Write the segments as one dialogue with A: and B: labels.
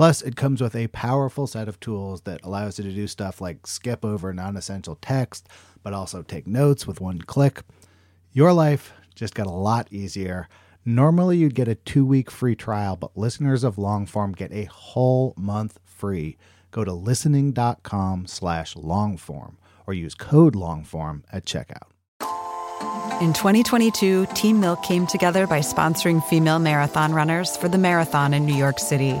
A: Plus, it comes with a powerful set of tools that allows you to do stuff like skip over non essential text, but also take notes with one click. Your life just got a lot easier. Normally, you'd get a two week free trial, but listeners of Longform get a whole month free. Go to listening.com slash longform or use code longform at checkout.
B: In 2022, Team Milk came together by sponsoring female marathon runners for the marathon in New York City.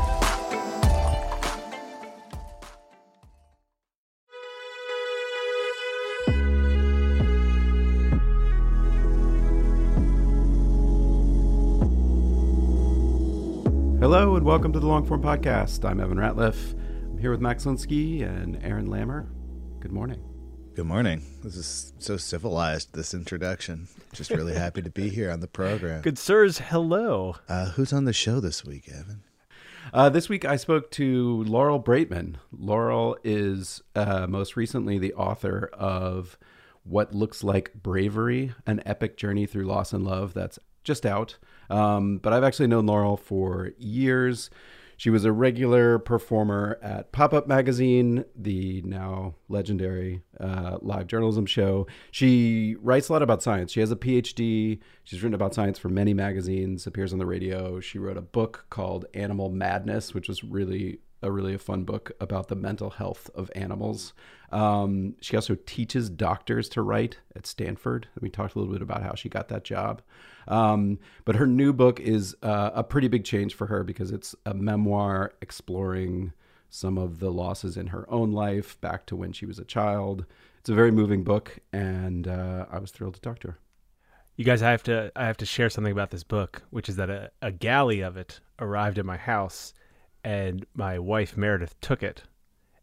C: Hello and welcome to the Longform Podcast. I'm Evan Ratliff. I'm here with Max Linsky and Aaron Lammer. Good morning.
A: Good morning. This is so civilized, this introduction. Just really happy to be here on the program.
D: Good sirs, hello.
A: Uh, who's on the show this week, Evan?
C: Uh, this week I spoke to Laurel Braitman. Laurel is uh, most recently the author of What Looks Like Bravery An Epic Journey Through Loss and Love. That's just out. Um, but I've actually known Laurel for years. She was a regular performer at Pop Up Magazine, the now legendary uh, live journalism show. She writes a lot about science. She has a PhD. She's written about science for many magazines, appears on the radio. She wrote a book called Animal Madness, which was really a really a fun book about the mental health of animals. Um, she also teaches doctors to write at Stanford. We talked a little bit about how she got that job. Um, but her new book is uh, a pretty big change for her because it's a memoir exploring some of the losses in her own life back to when she was a child. It's a very moving book, and uh, I was thrilled to talk to her.
D: You guys, I have to I have to share something about this book, which is that a, a galley of it arrived at my house, and my wife Meredith took it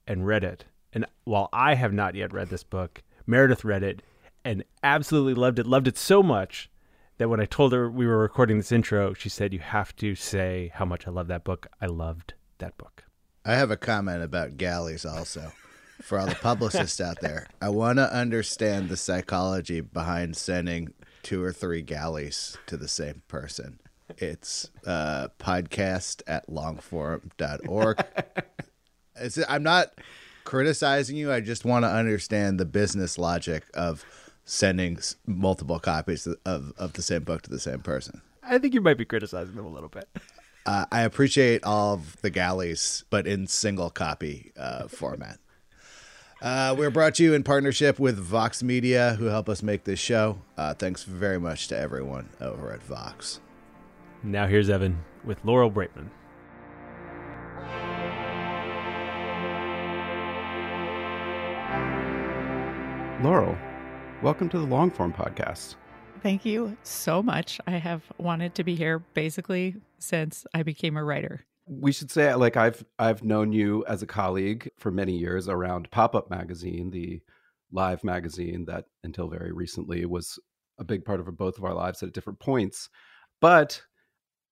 D: and read it. And while I have not yet read this book, Meredith read it and absolutely loved it. Loved it so much that when I told her we were recording this intro, she said, You have to say how much I love that book. I loved that book.
A: I have a comment about galleys also for all the publicists out there. I want to understand the psychology behind sending two or three galleys to the same person. It's uh, podcast at longform.org. I'm not criticizing you. I just want to understand the business logic of sending multiple copies of, of the same book to the same person.
D: I think you might be criticizing them a little bit.
A: Uh, I appreciate all of the galleys, but in single copy uh, format. Uh, we're brought to you in partnership with Vox Media, who help us make this show. Uh, thanks very much to everyone over at Vox.
D: Now here's Evan with Laurel Braitman.
C: Laurel, welcome to the Longform Podcast.
E: Thank you so much. I have wanted to be here basically since I became a writer.
C: We should say like I've I've known you as a colleague for many years around Pop Up Magazine, the live magazine that until very recently was a big part of both of our lives at different points. But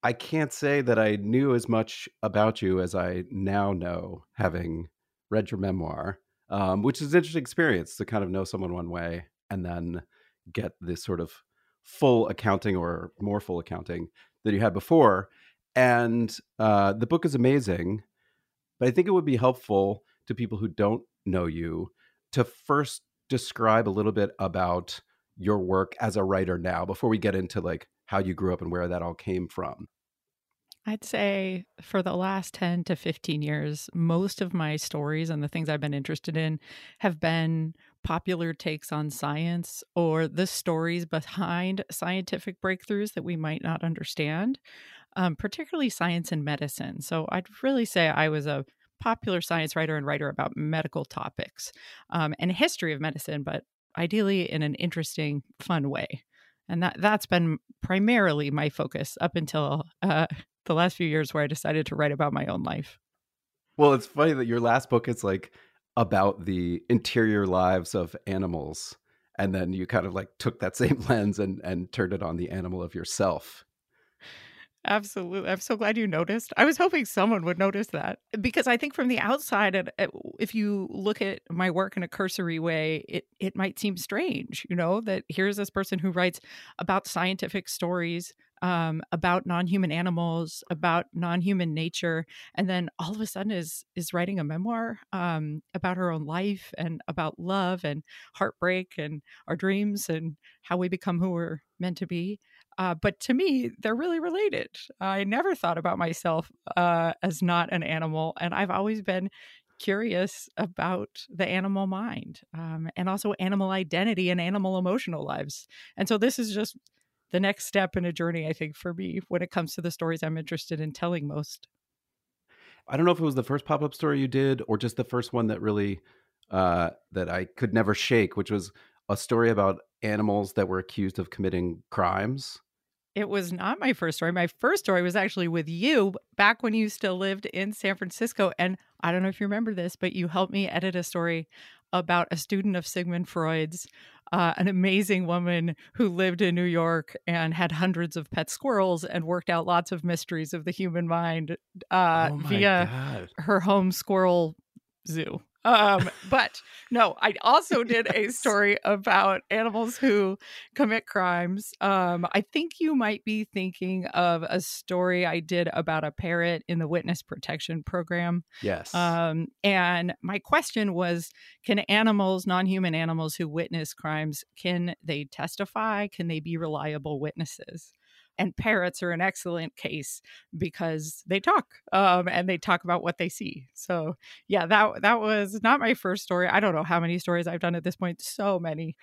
C: I can't say that I knew as much about you as I now know, having read your memoir, um, which is an interesting experience to kind of know someone one way and then get this sort of full accounting or more full accounting that you had before. And uh, the book is amazing, but I think it would be helpful to people who don't know you to first describe a little bit about your work as a writer now before we get into like how you grew up and where that all came from.
E: I'd say for the last 10 to 15 years, most of my stories and the things I've been interested in have been popular takes on science or the stories behind scientific breakthroughs that we might not understand, um, particularly science and medicine. So I'd really say I was a popular science writer and writer about medical topics um, and history of medicine, but ideally in an interesting, fun way. And that that's been primarily my focus up until uh, the last few years, where I decided to write about my own life.
C: Well, it's funny that your last book is like about the interior lives of animals, and then you kind of like took that same lens and and turned it on the animal of yourself.
E: Absolutely. I'm so glad you noticed. I was hoping someone would notice that because I think from the outside, uh, if you look at my work in a cursory way, it, it might seem strange, you know, that here's this person who writes about scientific stories, um, about non-human animals, about non-human nature, and then all of a sudden is is writing a memoir um, about her own life and about love and heartbreak and our dreams and how we become who we're meant to be. Uh, but to me, they're really related. I never thought about myself uh, as not an animal, and I've always been curious about the animal mind um, and also animal identity and animal emotional lives. And so this is just the next step in a journey, I think, for me when it comes to the stories I'm interested in telling most.
C: I don't know if it was the first pop up story you did or just the first one that really uh, that I could never shake, which was a story about animals that were accused of committing crimes.
E: It was not my first story. My first story was actually with you back when you still lived in San Francisco. And I don't know if you remember this, but you helped me edit a story about a student of Sigmund Freud's, uh, an amazing woman who lived in New York and had hundreds of pet squirrels and worked out lots of mysteries of the human mind uh, oh via God. her home squirrel zoo. Um, but no, I also did a story about animals who commit crimes. Um, I think you might be thinking of a story I did about a parrot in the witness protection program.
C: Yes.
E: Um, and my question was can animals, non-human animals who witness crimes, can they testify? Can they be reliable witnesses? And parrots are an excellent case because they talk um, and they talk about what they see. So yeah, that that was not my first story. I don't know how many stories I've done at this point. So many.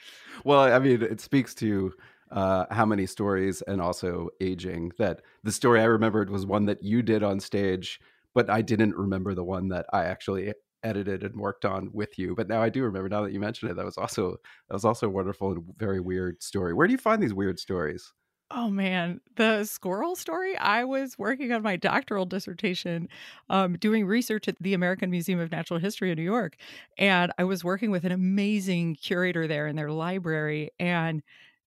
C: Well, I mean, it speaks to uh, how many stories and also aging. That the story I remembered was one that you did on stage, but I didn't remember the one that I actually edited and worked on with you. But now I do remember. Now that you mention it, that was also that was also a wonderful and very weird story. Where do you find these weird stories?
E: Oh man, the squirrel story. I was working on my doctoral dissertation, um, doing research at the American Museum of Natural History in New York. And I was working with an amazing curator there in their library. And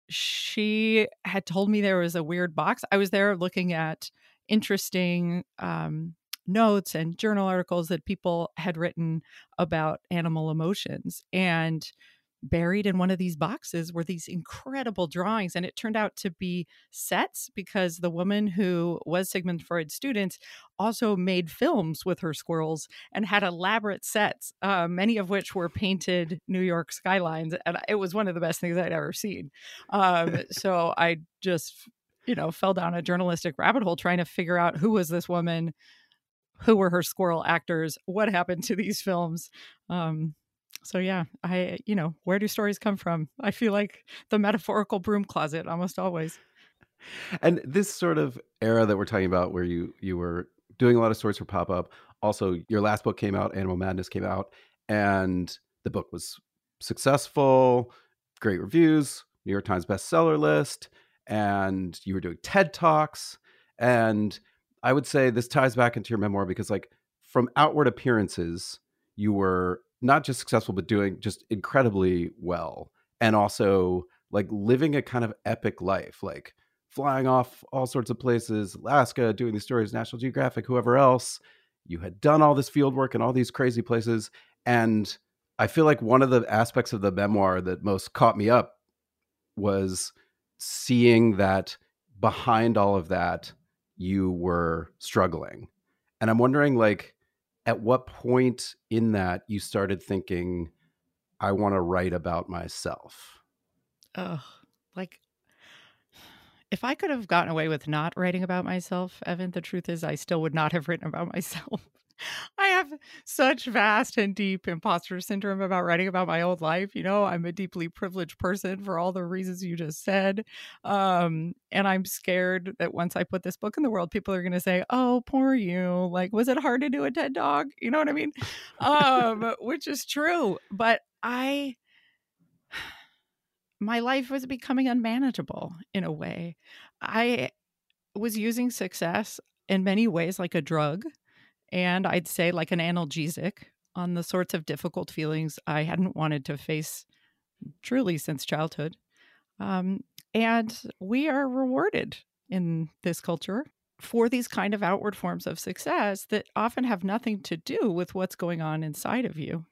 E: she had told me there was a weird box. I was there looking at interesting um, notes and journal articles that people had written about animal emotions. And buried in one of these boxes were these incredible drawings and it turned out to be sets because the woman who was sigmund freud's student also made films with her squirrels and had elaborate sets uh, many of which were painted new york skylines and it was one of the best things i'd ever seen. Um, so i just you know fell down a journalistic rabbit hole trying to figure out who was this woman who were her squirrel actors what happened to these films um, so yeah, I you know, where do stories come from? I feel like the metaphorical broom closet almost always.
C: And this sort of era that we're talking about where you you were doing a lot of stories for pop up, also your last book came out, Animal Madness came out, and the book was successful, great reviews, New York Times bestseller list, and you were doing TED Talks and I would say this ties back into your memoir because like from outward appearances, you were not just successful but doing just incredibly well and also like living a kind of epic life like flying off all sorts of places alaska doing these stories national geographic whoever else. You had done all this field work in all these crazy places and i feel like one of the aspects of the memoir that most caught me up was seeing that behind all of that you were struggling. And i'm wondering like at what point in that you started thinking i want to write about myself
E: oh like if i could have gotten away with not writing about myself evan the truth is i still would not have written about myself have such vast and deep imposter syndrome about writing about my old life. You know, I'm a deeply privileged person for all the reasons you just said. Um, and I'm scared that once I put this book in the world, people are going to say, oh, poor you. Like, was it hard to do a TED Talk? You know what I mean? um, which is true. But I, my life was becoming unmanageable in a way. I was using success in many ways like a drug and I'd say like an analgesic on the sorts of difficult feelings I hadn't wanted to face truly since childhood. Um, and we are rewarded in this culture for these kind of outward forms of success that often have nothing to do with what's going on inside of you.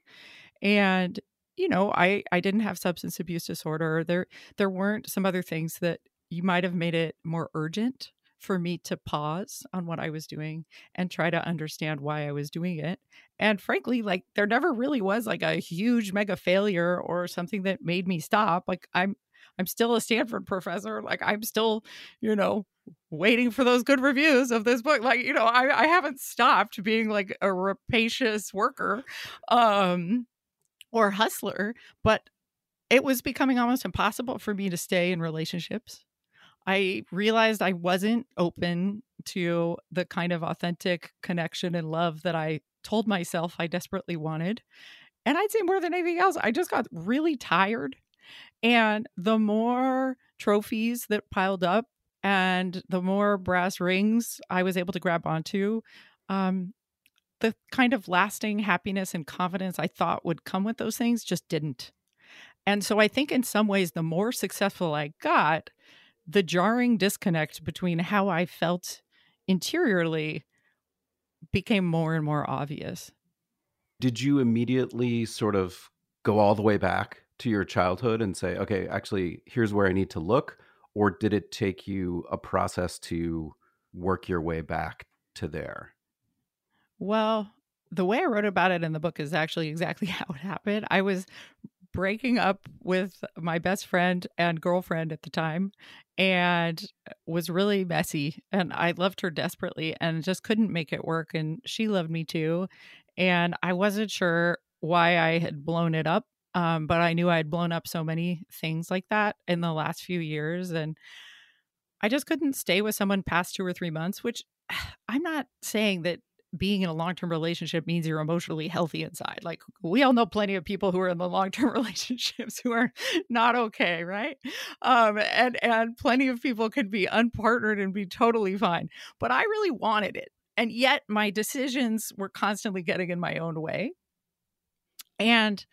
E: And you know, I I didn't have substance abuse disorder. There there weren't some other things that you might have made it more urgent for me to pause on what I was doing and try to understand why I was doing it. And frankly, like there never really was like a huge mega failure or something that made me stop. Like I'm I'm still a Stanford professor. Like I'm still, you know, waiting for those good reviews of this book. Like, you know, I, I haven't stopped being like a rapacious worker um or hustler, but it was becoming almost impossible for me to stay in relationships I realized I wasn't open to the kind of authentic connection and love that I told myself I desperately wanted. And I'd say more than anything else, I just got really tired. And the more trophies that piled up and the more brass rings I was able to grab onto, um, the kind of lasting happiness and confidence I thought would come with those things just didn't. And so I think in some ways, the more successful I got, the jarring disconnect between how I felt interiorly became more and more obvious.
C: Did you immediately sort of go all the way back to your childhood and say, okay, actually, here's where I need to look? Or did it take you a process to work your way back to there?
E: Well, the way I wrote about it in the book is actually exactly how it happened. I was breaking up with my best friend and girlfriend at the time and was really messy and I loved her desperately and just couldn't make it work and she loved me too and I wasn't sure why I had blown it up um, but I knew I had blown up so many things like that in the last few years and I just couldn't stay with someone past 2 or 3 months which I'm not saying that being in a long term relationship means you're emotionally healthy inside. Like we all know plenty of people who are in the long term relationships who are not okay, right? Um, and and plenty of people can be unpartnered and be totally fine. But I really wanted it, and yet my decisions were constantly getting in my own way. And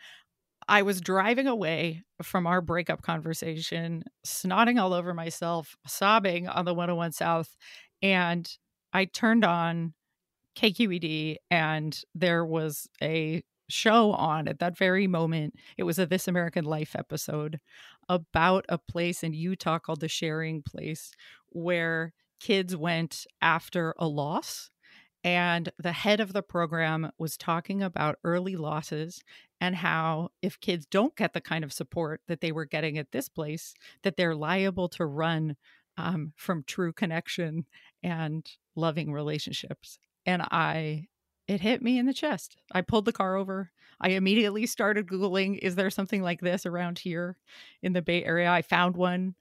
E: I was driving away from our breakup conversation, snotting all over myself, sobbing on the 101 South, and I turned on KQED and there was a show on at that very moment. It was a This American Life episode about a place in Utah called the Sharing Place where kids went after a loss. And the head of the program was talking about early losses and how if kids don't get the kind of support that they were getting at this place, that they're liable to run um, from true connection and loving relationships and I it hit me in the chest. I pulled the car over. I immediately started googling is there something like this around here in the Bay Area? I found one.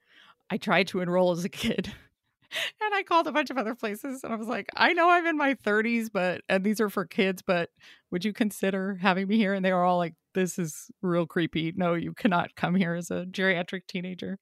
E: I tried to enroll as a kid. and I called a bunch of other places and I was like, I know I'm in my 30s, but and these are for kids, but would you consider having me here? And they were all like, This is real creepy. No, you cannot come here as a geriatric teenager.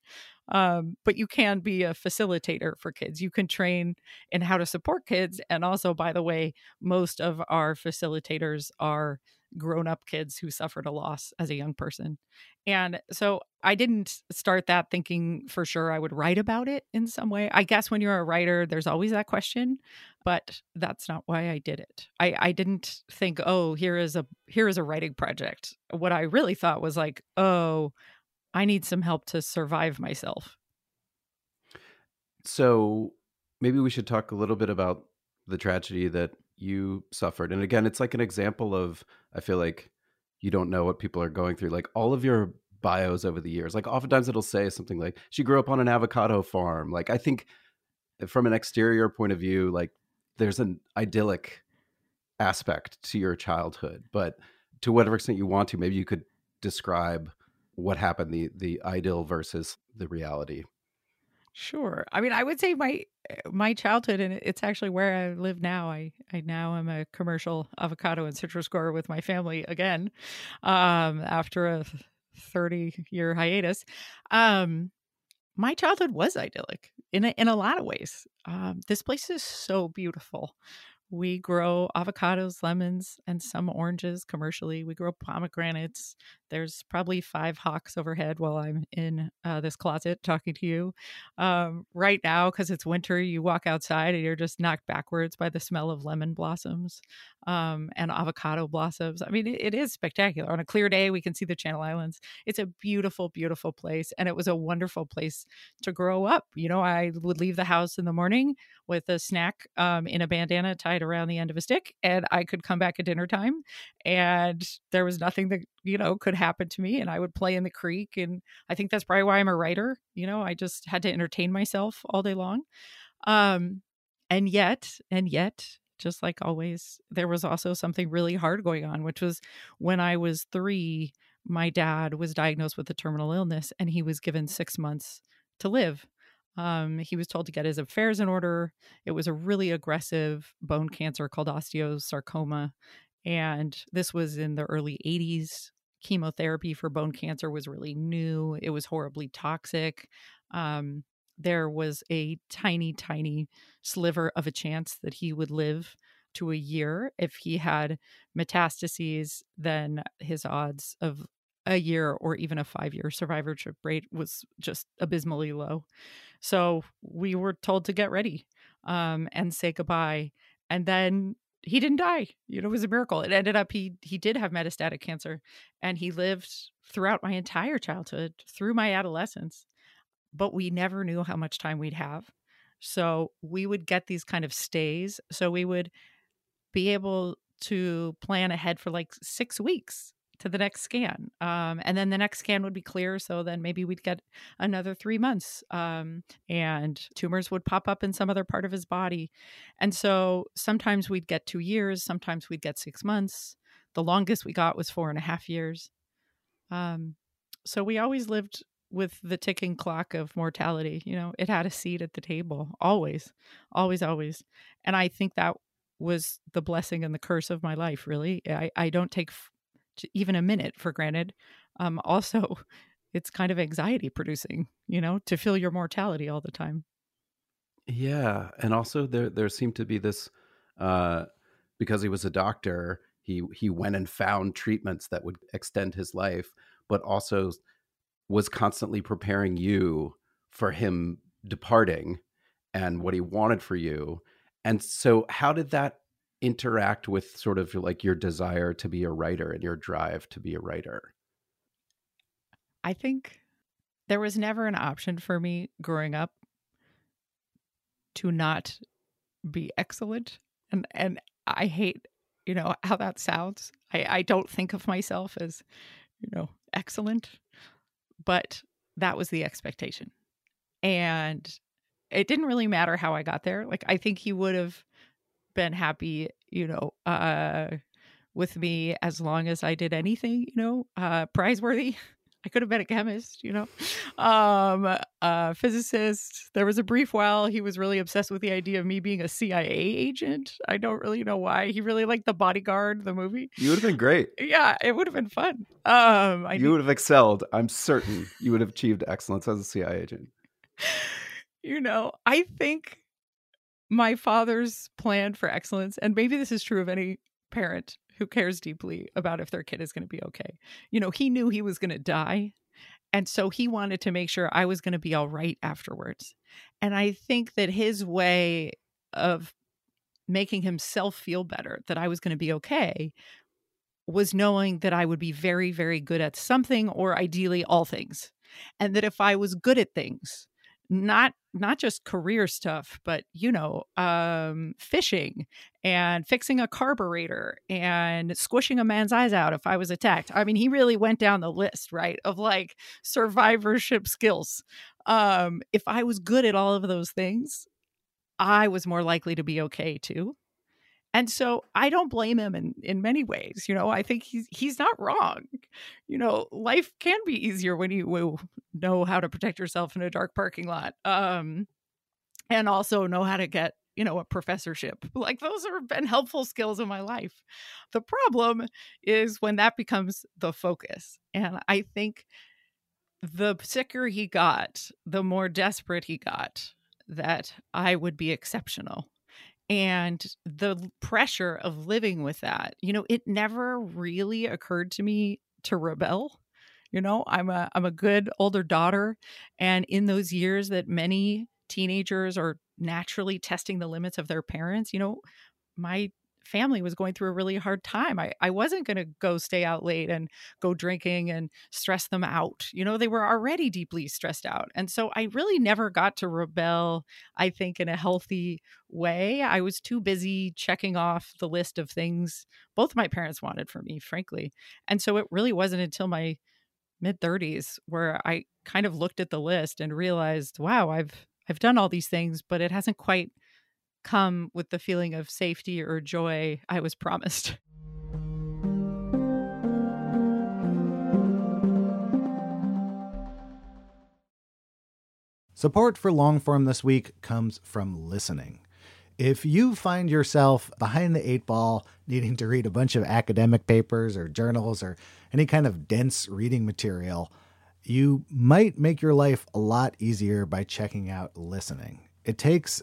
E: Um, but you can be a facilitator for kids. You can train in how to support kids. And also, by the way, most of our facilitators are grown up kids who suffered a loss as a young person. And so I didn't start that thinking for sure I would write about it in some way. I guess when you're a writer, there's always that question, but that's not why I did it. I, I didn't think, oh, here is a here is a writing project. What I really thought was like, oh, I need some help to survive myself.
C: So maybe we should talk a little bit about the tragedy that you suffered. And again, it's like an example of I feel like you don't know what people are going through. Like all of your bios over the years, like oftentimes it'll say something like she grew up on an avocado farm. Like I think eh, from an exterior point of view, like there's an idyllic aspect to your childhood, but to whatever extent you want to, maybe you could describe what happened the the idyll versus the reality.
E: Sure. I mean, I would say my my childhood, and it's actually where I live now. I I now am a commercial avocado and citrus grower with my family again, um, after a thirty year hiatus. Um, my childhood was idyllic in a, in a lot of ways. Um, this place is so beautiful. We grow avocados, lemons, and some oranges commercially. We grow pomegranates. There's probably five hawks overhead while I'm in uh, this closet talking to you. Um, right now, because it's winter, you walk outside and you're just knocked backwards by the smell of lemon blossoms um, and avocado blossoms. I mean, it, it is spectacular. On a clear day, we can see the Channel Islands. It's a beautiful, beautiful place. And it was a wonderful place to grow up. You know, I would leave the house in the morning with a snack um, in a bandana tied around the end of a stick, and I could come back at dinner time, and there was nothing that you know could happen to me, and I would play in the creek, and I think that's probably why I'm a writer. You know, I just had to entertain myself all day long, um, and yet, and yet, just like always, there was also something really hard going on, which was when I was three, my dad was diagnosed with a terminal illness and he was given six months to live. Um, he was told to get his affairs in order. It was a really aggressive bone cancer called osteosarcoma. And this was in the early 80s. Chemotherapy for bone cancer was really new, it was horribly toxic. Um, there was a tiny, tiny sliver of a chance that he would live to a year. If he had metastases, then his odds of a year or even a five year survivorship rate was just abysmally low. So we were told to get ready um, and say goodbye. And then he didn't die. You know, it was a miracle. It ended up he he did have metastatic cancer and he lived throughout my entire childhood, through my adolescence but we never knew how much time we'd have. So we would get these kind of stays. So we would be able to plan ahead for like six weeks to the next scan. Um, and then the next scan would be clear. So then maybe we'd get another three months. Um, and tumors would pop up in some other part of his body. And so sometimes we'd get two years, sometimes we'd get six months. The longest we got was four and a half years. Um, so we always lived with the ticking clock of mortality. You know, it had a seat at the table always, always, always. And I think that was the blessing and the curse of my life, really. I, I don't take f- even a minute for granted. Um, also, it's kind of anxiety producing, you know, to feel your mortality all the time.
C: Yeah. And also, there, there seemed to be this, uh, because he was a doctor, he, he went and found treatments that would extend his life, but also was constantly preparing you for him departing and what he wanted for you. And so, how did that interact with sort of like your desire to be a writer and your drive to be a writer?
E: I think there was never an option for me growing up to not be excellent. And and I hate, you know, how that sounds. I, I don't think of myself as, you know, excellent but that was the expectation. And it didn't really matter how I got there. Like I think he would have been happy, you know, uh with me as long as I did anything, you know, uh prizeworthy. I could have been a chemist, you know, um, a physicist. There was a brief while he was really obsessed with the idea of me being a CIA agent. I don't really know why. He really liked The Bodyguard, the movie.
C: You would have been great.
E: Yeah, it would have been fun. Um,
C: I you would have excelled. I'm certain you would have achieved excellence as a CIA agent.
E: You know, I think my father's plan for excellence, and maybe this is true of any parent who cares deeply about if their kid is going to be okay. You know, he knew he was going to die. And so he wanted to make sure I was going to be all right afterwards. And I think that his way of making himself feel better that I was going to be okay was knowing that I would be very, very good at something or ideally all things. And that if I was good at things, not not just career stuff but you know um fishing and fixing a carburetor and squishing a man's eyes out if i was attacked. I mean he really went down the list right of like survivorship skills. Um if i was good at all of those things i was more likely to be okay too And so I don't blame him in, in many ways. You know, I think he's he's not wrong. You know, life can be easier when you know how to protect yourself in a dark parking lot. Um, and also know how to get you know a professorship like those have been helpful skills in my life the problem is when that becomes the focus and i think the sicker he got the more desperate he got that i would be exceptional and the pressure of living with that you know it never really occurred to me to rebel you know i'm a i'm a good older daughter and in those years that many teenagers are naturally testing the limits of their parents. You know, my family was going through a really hard time. I, I wasn't going to go stay out late and go drinking and stress them out. You know, they were already deeply stressed out. And so I really never got to rebel, I think, in a healthy way. I was too busy checking off the list of things both my parents wanted for me, frankly. And so it really wasn't until my mid 30s where I kind of looked at the list and realized, wow, I've I've done all these things, but it hasn't quite come with the feeling of safety or joy I was promised.
A: Support for Longform this week comes from listening. If you find yourself behind the eight ball, needing to read a bunch of academic papers or journals or any kind of dense reading material, you might make your life a lot easier by checking out listening. It takes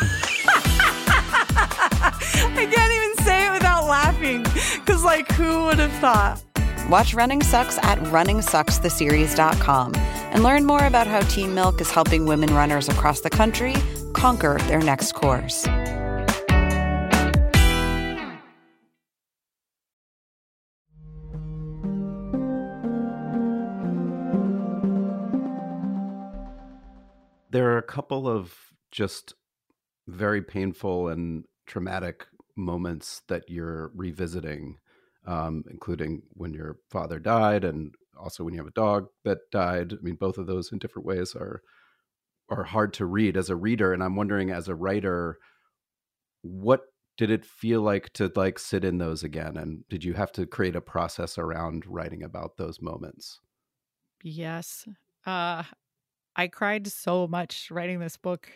F: like, who would have thought?
B: Watch Running Sucks at runningsuckstheseries.com and learn more about how Team Milk is helping women runners across the country conquer their next course.
C: there are a couple of just very painful and traumatic moments that you're revisiting, um, including when your father died and also when you have a dog that died. I mean, both of those in different ways are are hard to read as a reader. And I'm wondering, as a writer, what did it feel like to like sit in those again? And did you have to create a process around writing about those moments?
E: Yes. Uh, I cried so much writing this book.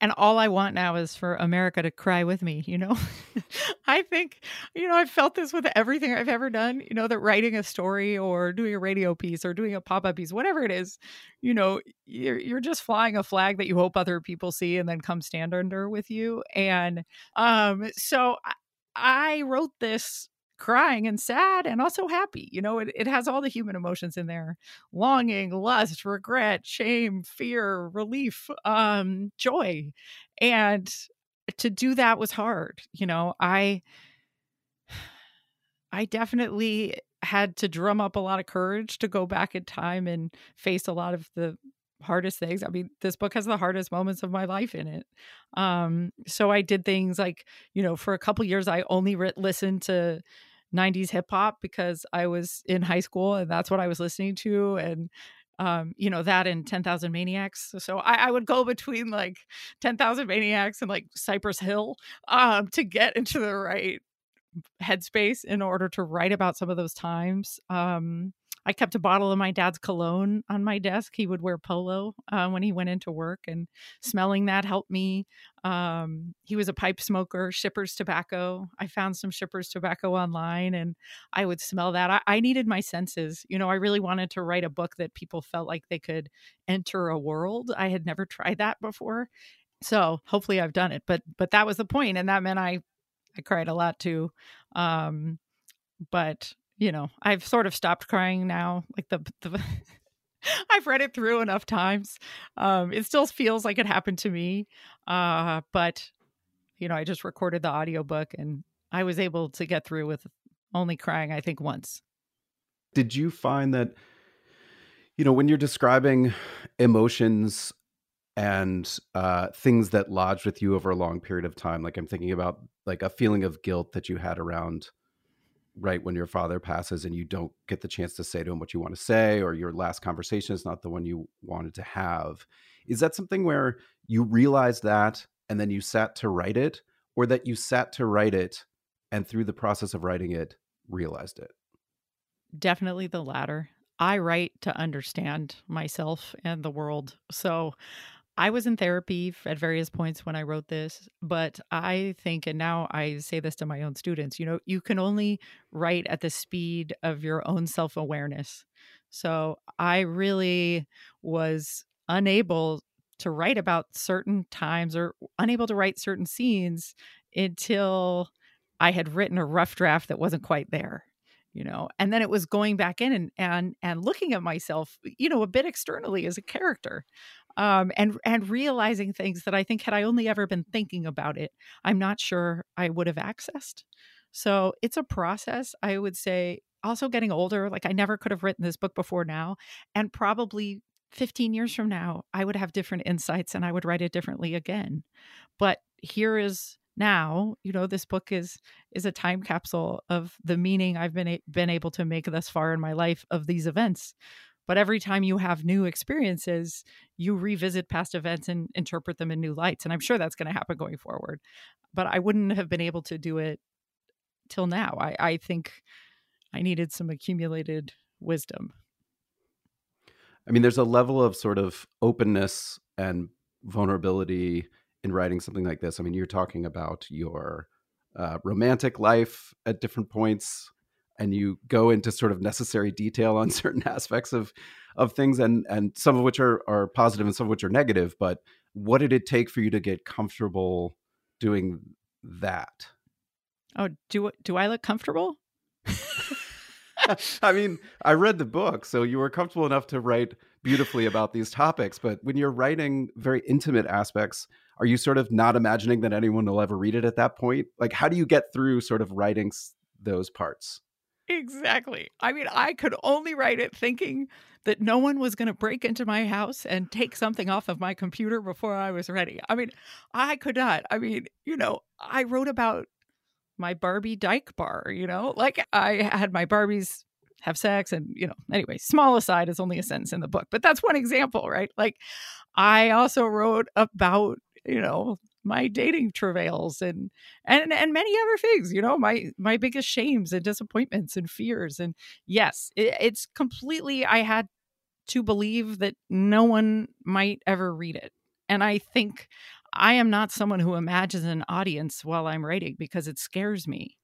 E: And all I want now is for America to cry with me, you know? I think, you know, I've felt this with everything I've ever done, you know, that writing a story or doing a radio piece or doing a pop up piece, whatever it is, you know, you're, you're just flying a flag that you hope other people see and then come stand under with you. And um, so I, I wrote this crying and sad and also happy. You know, it, it has all the human emotions in there longing, lust, regret, shame, fear, relief, um, joy. And to do that was hard. You know, I I definitely had to drum up a lot of courage to go back in time and face a lot of the hardest things. I mean, this book has the hardest moments of my life in it. Um, so I did things like, you know, for a couple years, I only re- listened to 90s hip hop because I was in high school and that's what I was listening to. And, um, you know, that and 10,000 Maniacs. So I, I, would go between like 10,000 Maniacs and like Cypress Hill um, to get into the right headspace in order to write about some of those times. Um, I kept a bottle of my dad's cologne on my desk. He would wear polo uh, when he went into work, and smelling that helped me. Um, he was a pipe smoker, Shippers Tobacco. I found some Shippers Tobacco online, and I would smell that. I, I needed my senses. You know, I really wanted to write a book that people felt like they could enter a world. I had never tried that before, so hopefully I've done it. But but that was the point, and that meant I I cried a lot too. Um, but you know, I've sort of stopped crying now. Like the the I've read it through enough times. Um, it still feels like it happened to me. Uh, but you know, I just recorded the audiobook and I was able to get through with only crying, I think, once.
C: Did you find that, you know, when you're describing emotions and uh, things that lodged with you over a long period of time, like I'm thinking about like a feeling of guilt that you had around right when your father passes and you don't get the chance to say to him what you want to say or your last conversation is not the one you wanted to have. Is that something where you realized that and then you sat to write it or that you sat to write it and through the process of writing it realized it?
E: Definitely the latter. I write to understand myself and the world. So I was in therapy at various points when I wrote this, but I think, and now I say this to my own students, you know, you can only write at the speed of your own self awareness. So I really was unable to write about certain times or unable to write certain scenes until I had written a rough draft that wasn't quite there you know and then it was going back in and and and looking at myself you know a bit externally as a character um, and and realizing things that I think had I only ever been thinking about it, I'm not sure I would have accessed. So it's a process. I would say also getting older, like I never could have written this book before now, and probably 15 years from now, I would have different insights and I would write it differently again. But here is now you know this book is is a time capsule of the meaning i've been a- been able to make thus far in my life of these events but every time you have new experiences, you revisit past events and interpret them in new lights. And I'm sure that's going to happen going forward. But I wouldn't have been able to do it till now. I, I think I needed some accumulated wisdom.
C: I mean, there's a level of sort of openness and vulnerability in writing something like this. I mean, you're talking about your uh, romantic life at different points and you go into sort of necessary detail on certain aspects of of things and and some of which are are positive and some of which are negative but what did it take for you to get comfortable doing that
E: oh do do i look comfortable
C: I mean, I read the book, so you were comfortable enough to write beautifully about these topics. But when you're writing very intimate aspects, are you sort of not imagining that anyone will ever read it at that point? Like, how do you get through sort of writing those parts?
E: Exactly. I mean, I could only write it thinking that no one was going to break into my house and take something off of my computer before I was ready. I mean, I could not. I mean, you know, I wrote about my Barbie dyke bar, you know, like I had my Barbies have sex and, you know, anyway, small aside is only a sentence in the book, but that's one example, right? Like I also wrote about, you know, my dating travails and and and many other things you know my my biggest shames and disappointments and fears. And yes it, it's completely i had to believe that no one might ever read it. And i think i am not someone who imagines an audience while i'm writing because it scares me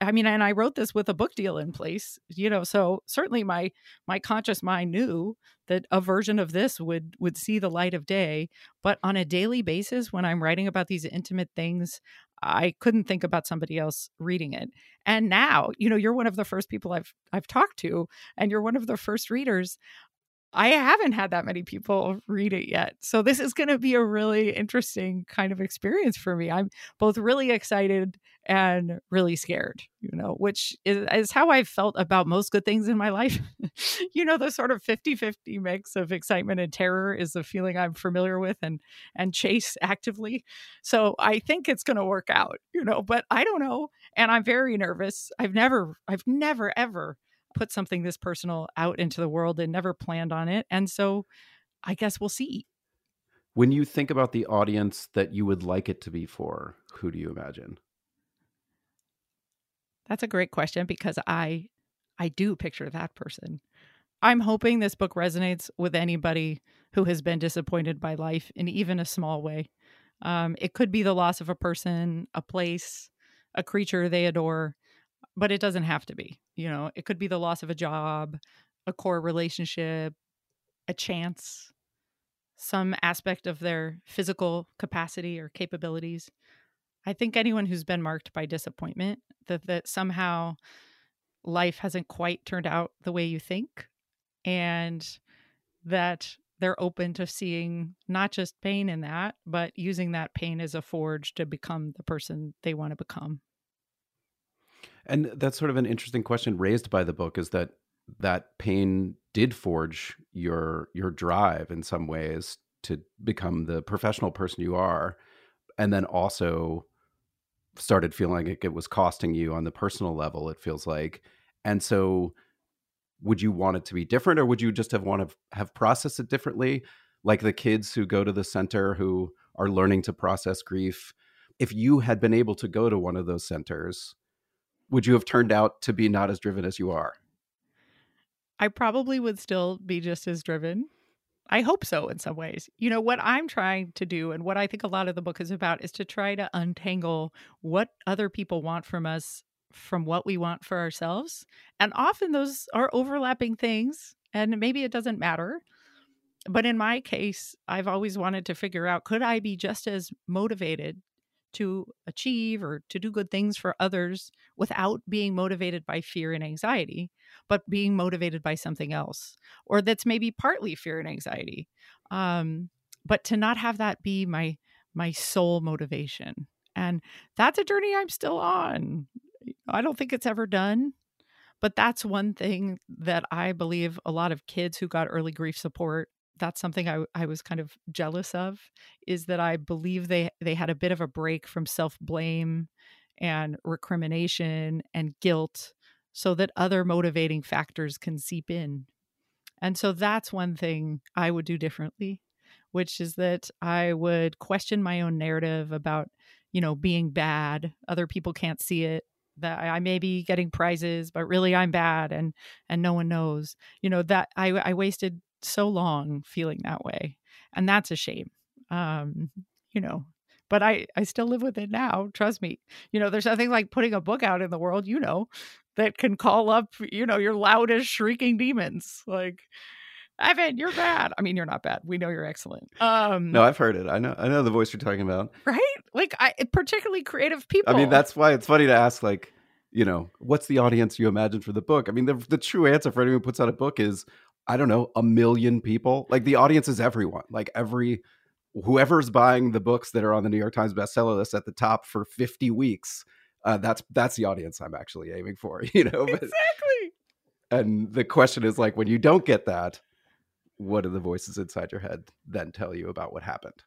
E: I mean, and I wrote this with a book deal in place, you know, so certainly my my conscious mind knew that a version of this would would see the light of day. But on a daily basis, when I'm writing about these intimate things, I couldn't think about somebody else reading it. And now, you know, you're one of the first people I've I've talked to and you're one of the first readers. I haven't had that many people read it yet. So this is going to be a really interesting kind of experience for me. I'm both really excited and really scared, you know, which is, is how I've felt about most good things in my life. you know, the sort of 50-50 mix of excitement and terror is the feeling I'm familiar with and and chase actively. So I think it's going to work out, you know, but I don't know and I'm very nervous. I've never I've never ever put something this personal out into the world and never planned on it. And so I guess we'll see.
C: When you think about the audience that you would like it to be for, who do you imagine?
E: That's a great question because I I do picture that person. I'm hoping this book resonates with anybody who has been disappointed by life in even a small way. Um, it could be the loss of a person, a place, a creature they adore, but it doesn't have to be. You know, it could be the loss of a job, a core relationship, a chance, some aspect of their physical capacity or capabilities. I think anyone who's been marked by disappointment, that, that somehow life hasn't quite turned out the way you think, and that they're open to seeing not just pain in that, but using that pain as a forge to become the person they want to become.
C: And that's sort of an interesting question raised by the book is that that pain did forge your your drive in some ways to become the professional person you are and then also started feeling like it was costing you on the personal level it feels like. And so would you want it to be different or would you just have want to have processed it differently? Like the kids who go to the center who are learning to process grief if you had been able to go to one of those centers would you have turned out to be not as driven as you are?
E: I probably would still be just as driven. I hope so in some ways. You know, what I'm trying to do and what I think a lot of the book is about is to try to untangle what other people want from us from what we want for ourselves. And often those are overlapping things, and maybe it doesn't matter. But in my case, I've always wanted to figure out could I be just as motivated to achieve or to do good things for others without being motivated by fear and anxiety, but being motivated by something else, or that's maybe partly fear and anxiety. Um, but to not have that be my my sole motivation, and that's a journey I'm still on. I don't think it's ever done, but that's one thing that I believe a lot of kids who got early grief support that's something I, I was kind of jealous of is that I believe they they had a bit of a break from self blame and recrimination and guilt so that other motivating factors can seep in. And so that's one thing I would do differently, which is that I would question my own narrative about, you know, being bad. Other people can't see it that I may be getting prizes, but really I'm bad and and no one knows. You know that I I wasted so long feeling that way and that's a shame um you know but i i still live with it now trust me you know there's nothing like putting a book out in the world you know that can call up you know your loudest shrieking demons like Evan, you're bad. I mean, you're not bad. We know you're excellent. Um,
C: no, I've heard it. I know. I know the voice you're talking about.
E: Right? Like, I particularly creative people.
C: I mean, that's why it's funny to ask. Like, you know, what's the audience you imagine for the book? I mean, the the true answer for anyone who puts out a book is I don't know, a million people. Like the audience is everyone. Like every whoever's buying the books that are on the New York Times bestseller list at the top for 50 weeks. Uh, that's that's the audience I'm actually aiming for, you know.
E: But, exactly.
C: And the question is like when you don't get that, what do the voices inside your head then tell you about what happened?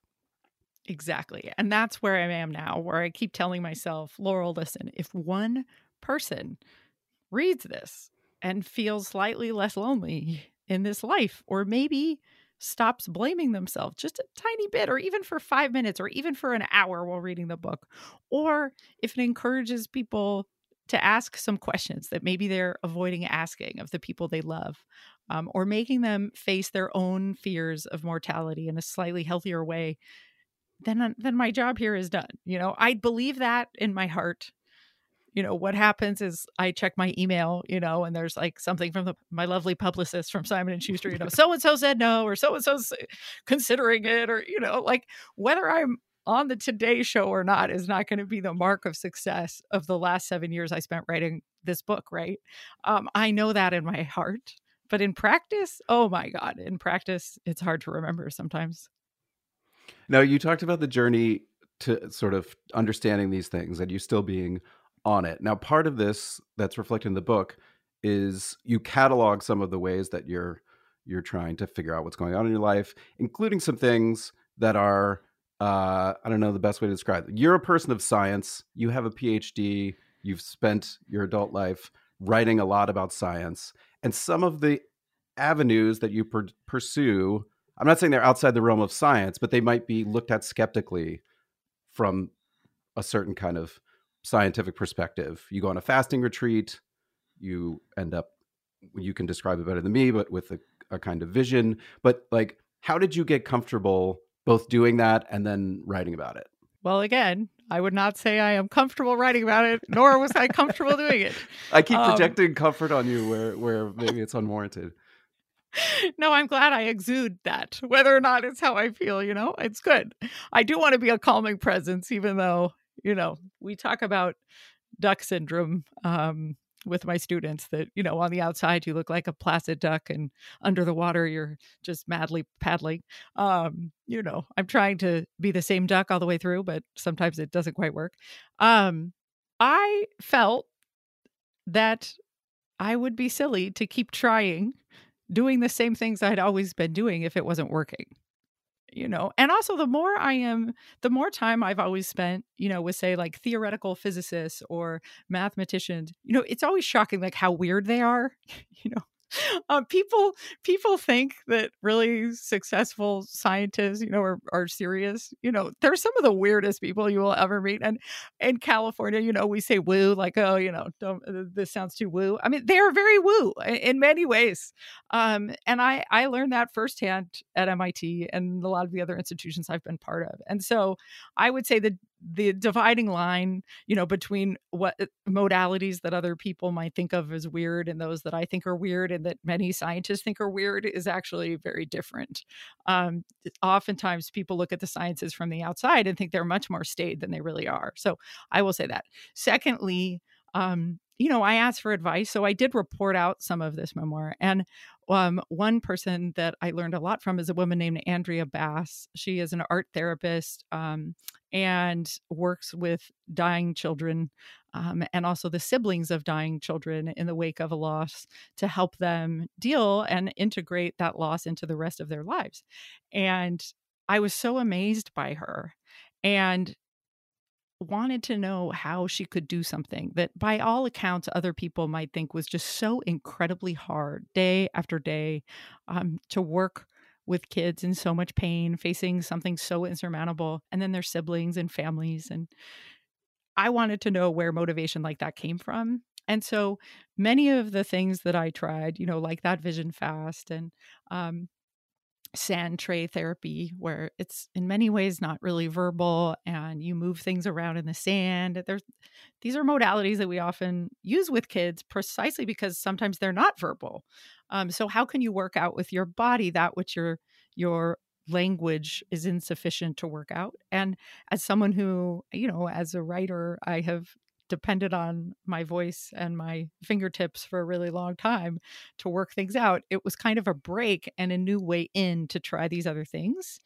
E: Exactly. And that's where I am now, where I keep telling myself, Laurel, listen, if one person reads this and feels slightly less lonely, in this life, or maybe stops blaming themselves just a tiny bit, or even for five minutes, or even for an hour while reading the book, or if it encourages people to ask some questions that maybe they're avoiding asking of the people they love, um, or making them face their own fears of mortality in a slightly healthier way, then then my job here is done. You know, I believe that in my heart you know what happens is i check my email you know and there's like something from the, my lovely publicist from simon and schuster you know so and so said no or so and so's considering it or you know like whether i'm on the Today Show or not is not going to be the mark of success of the last seven years I spent writing this book, right? Um, I know that in my heart. But in practice, oh my God, in practice, it's hard to remember sometimes.
C: Now, you talked about the journey to sort of understanding these things and you still being on it. Now, part of this that's reflected in the book is you catalog some of the ways that you're you're trying to figure out what's going on in your life, including some things that are uh, I don't know the best way to describe it. You're a person of science. You have a PhD. You've spent your adult life writing a lot about science, and some of the avenues that you per- pursue. I'm not saying they're outside the realm of science, but they might be looked at skeptically from a certain kind of scientific perspective. You go on a fasting retreat, you end up you can describe it better than me, but with a, a kind of vision. But like, how did you get comfortable both doing that and then writing about it?
E: Well, again, I would not say I am comfortable writing about it, nor was I comfortable doing it.
C: I keep um, projecting um, comfort on you where where maybe it's unwarranted.
E: No, I'm glad I exude that. Whether or not it's how I feel, you know, it's good. I do want to be a calming presence, even though, you know, we talk about duck syndrome um, with my students that you know on the outside you look like a placid duck and under the water you're just madly paddling. Um you know i'm trying to be the same duck all the way through but sometimes it doesn't quite work. Um i felt that i would be silly to keep trying doing the same things i'd always been doing if it wasn't working you know and also the more i am the more time i've always spent you know with say like theoretical physicists or mathematicians you know it's always shocking like how weird they are you know um, people people think that really successful scientists, you know, are, are serious. You know, they're some of the weirdest people you will ever meet. And in California, you know, we say woo, like, oh, you know, don't, uh, this sounds too woo. I mean, they are very woo in many ways. Um, and I I learned that firsthand at MIT and a lot of the other institutions I've been part of. And so I would say that the dividing line, you know, between what uh, modalities that other people might think of as weird and those that I think are weird and that many scientists think are weird is actually very different. Um, oftentimes, people look at the sciences from the outside and think they're much more staid than they really are. So I will say that. Secondly, um, you know, I asked for advice. So I did report out some of this memoir. And um, one person that I learned a lot from is a woman named Andrea Bass. She is an art therapist um, and works with dying children um, and also the siblings of dying children in the wake of a loss to help them deal and integrate that loss into the rest of their lives. And I was so amazed by her. And wanted to know how she could do something that, by all accounts, other people might think was just so incredibly hard day after day um, to work with kids in so much pain, facing something so insurmountable, and then their siblings and families. And I wanted to know where motivation like that came from. And so many of the things that I tried, you know, like that vision fast and um, sand tray therapy where it's in many ways not really verbal and you move things around in the sand. There's these are modalities that we often use with kids precisely because sometimes they're not verbal. Um, so how can you work out with your body that which your your language is insufficient to work out? And as someone who you know as a writer i have depended on my voice and my fingertips for a really long time to work things out. It was kind of a break and a new way in to try these other things.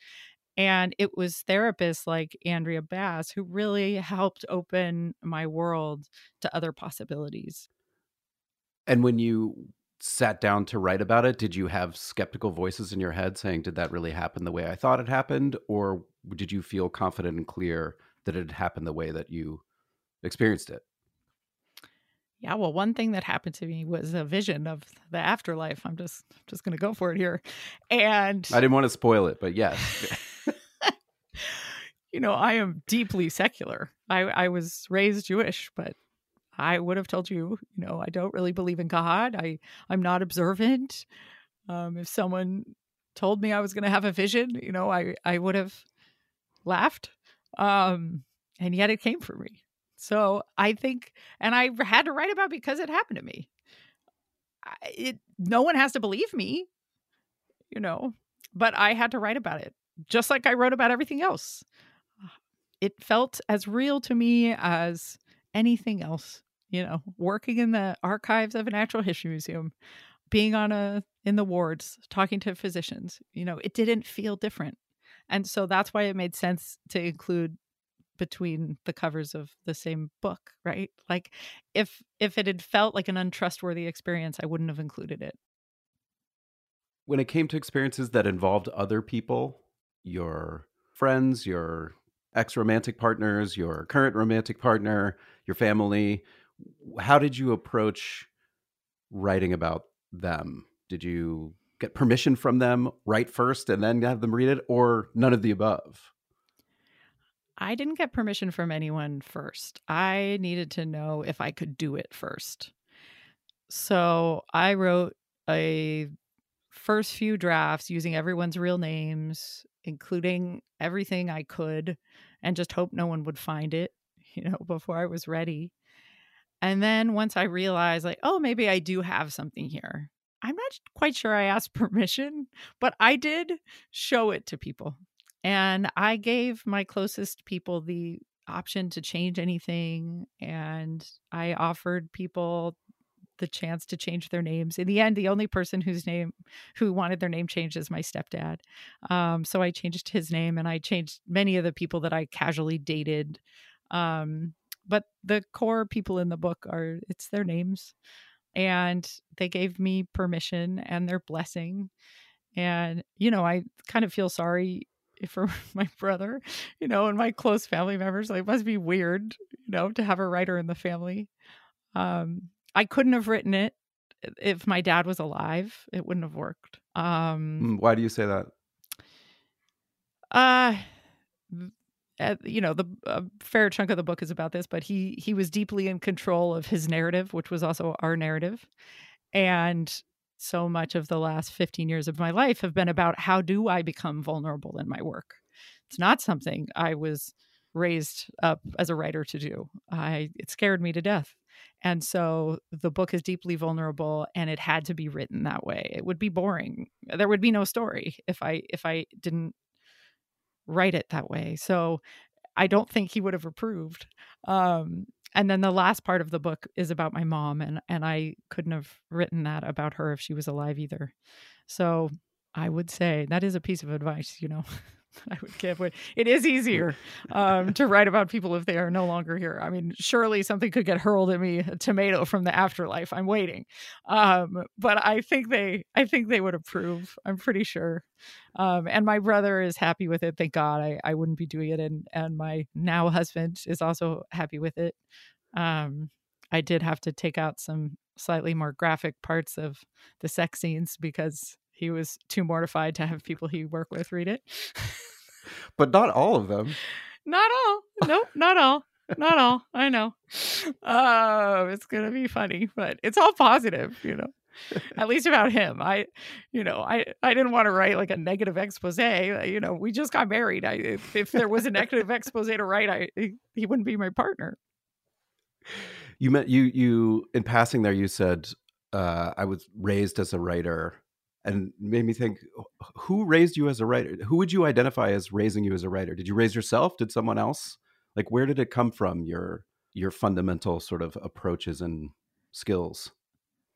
E: And it was therapists like Andrea Bass who really helped open my world to other possibilities.
C: And when you sat down to write about it, did you have skeptical voices in your head saying, Did that really happen the way I thought it happened? Or did you feel confident and clear that it had happened the way that you experienced it.
E: Yeah, well, one thing that happened to me was a vision of the afterlife. I'm just just going to go for it here. And
C: I didn't want to spoil it, but yes.
E: you know, I am deeply secular. I I was raised Jewish, but I would have told you, you know, I don't really believe in God. I I'm not observant. Um, if someone told me I was going to have a vision, you know, I I would have laughed. Um, and yet it came for me. So I think, and I had to write about because it happened to me. It no one has to believe me, you know, but I had to write about it, just like I wrote about everything else. Ah, it felt as real to me as anything else. You know, working in the archives of a natural history museum, being on a in the wards, talking to physicians. You know, it didn't feel different, and so that's why it made sense to include between the covers of the same book right? Like if if it had felt like an untrustworthy experience i wouldn't have included it.
C: When it came to experiences that involved other people your friends your ex-romantic partners your current romantic partner your family how did you approach writing about them? Did you get permission from them write first and then have them read it or none of the above
E: I didn't get permission from anyone first. I needed to know if I could do it first. So I wrote a first few drafts using everyone's real names, including everything I could, and just hope no one would find it, you know, before I was ready. And then once I realized, like, oh, maybe I do have something here, I'm not quite sure I asked permission, but I did show it to people. And I gave my closest people the option to change anything. And I offered people the chance to change their names. In the end, the only person whose name who wanted their name changed is my stepdad. Um, so I changed his name and I changed many of the people that I casually dated. Um, but the core people in the book are it's their names. And they gave me permission and their blessing. And, you know, I kind of feel sorry for my brother, you know, and my close family members. Like, it must be weird, you know, to have a writer in the family. Um, I couldn't have written it if my dad was alive. It wouldn't have worked. Um,
C: mm, Why do you say that?
E: Uh, you know, the a fair chunk of the book is about this, but he he was deeply in control of his narrative, which was also our narrative, and so much of the last 15 years of my life have been about how do I become vulnerable in my work. It's not something I was raised up as a writer to do. I it scared me to death. And so the book is deeply vulnerable and it had to be written that way. It would be boring. There would be no story if I if I didn't write it that way. So I don't think he would have approved. Um, and then the last part of the book is about my mom and and I couldn't have written that about her if she was alive either. So I would say that is a piece of advice, you know. I would give. It, it is easier um, to write about people if they are no longer here. I mean, surely something could get hurled at me, a tomato from the afterlife. I'm waiting, um, but I think they, I think they would approve. I'm pretty sure. Um, and my brother is happy with it. Thank God. I, I wouldn't be doing it, and and my now husband is also happy with it. Um, I did have to take out some slightly more graphic parts of the sex scenes because he was too mortified to have people he work with read it.
C: but not all of them.
E: Not all. Nope, not all. Not all. I know. Oh, it's gonna be funny, but it's all positive, you know. At least about him. I, you know, I I didn't want to write like a negative expose. You know, we just got married. I if, if there was a negative expose to write, I he wouldn't be my partner.
C: You meant you you in passing there. You said uh, I was raised as a writer and made me think who raised you as a writer who would you identify as raising you as a writer did you raise yourself did someone else like where did it come from your your fundamental sort of approaches and skills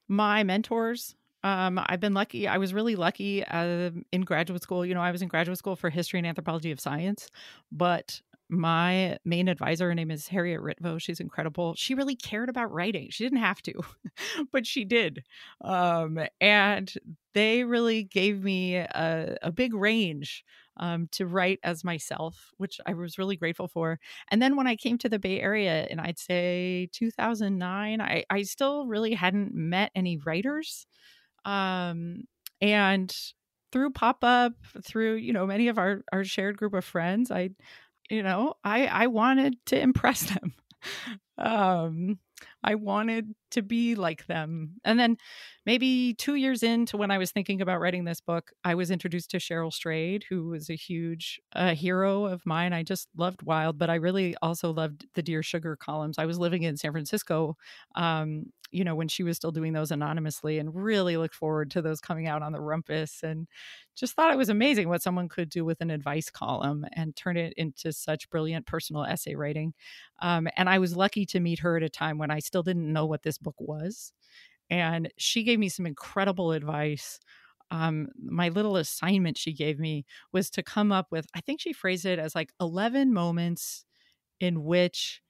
E: my mentors um, I've been lucky. I was really lucky uh, in graduate school. You know, I was in graduate school for history and anthropology of science, but my main advisor, her name is Harriet Ritvo. She's incredible. She really cared about writing. She didn't have to, but she did. Um, and they really gave me a, a big range um, to write as myself, which I was really grateful for. And then when I came to the Bay Area in, I'd say 2009, I, I still really hadn't met any writers. Um, and through pop up, through, you know, many of our, our shared group of friends, I you know, I I wanted to impress them. um I wanted to be like them. And then maybe 2 years into when I was thinking about writing this book, I was introduced to Cheryl Strayed, who was a huge hero of mine. I just loved Wild, but I really also loved the Dear Sugar columns. I was living in San Francisco um, you know, when she was still doing those anonymously and really looked forward to those coming out on the rumpus and just thought it was amazing what someone could do with an advice column and turn it into such brilliant personal essay writing. Um, and I was lucky to meet her at a time when I still didn't know what this book was. And she gave me some incredible advice um, my little assignment she gave me was to come up with, I think she phrased it as like 11 moments in which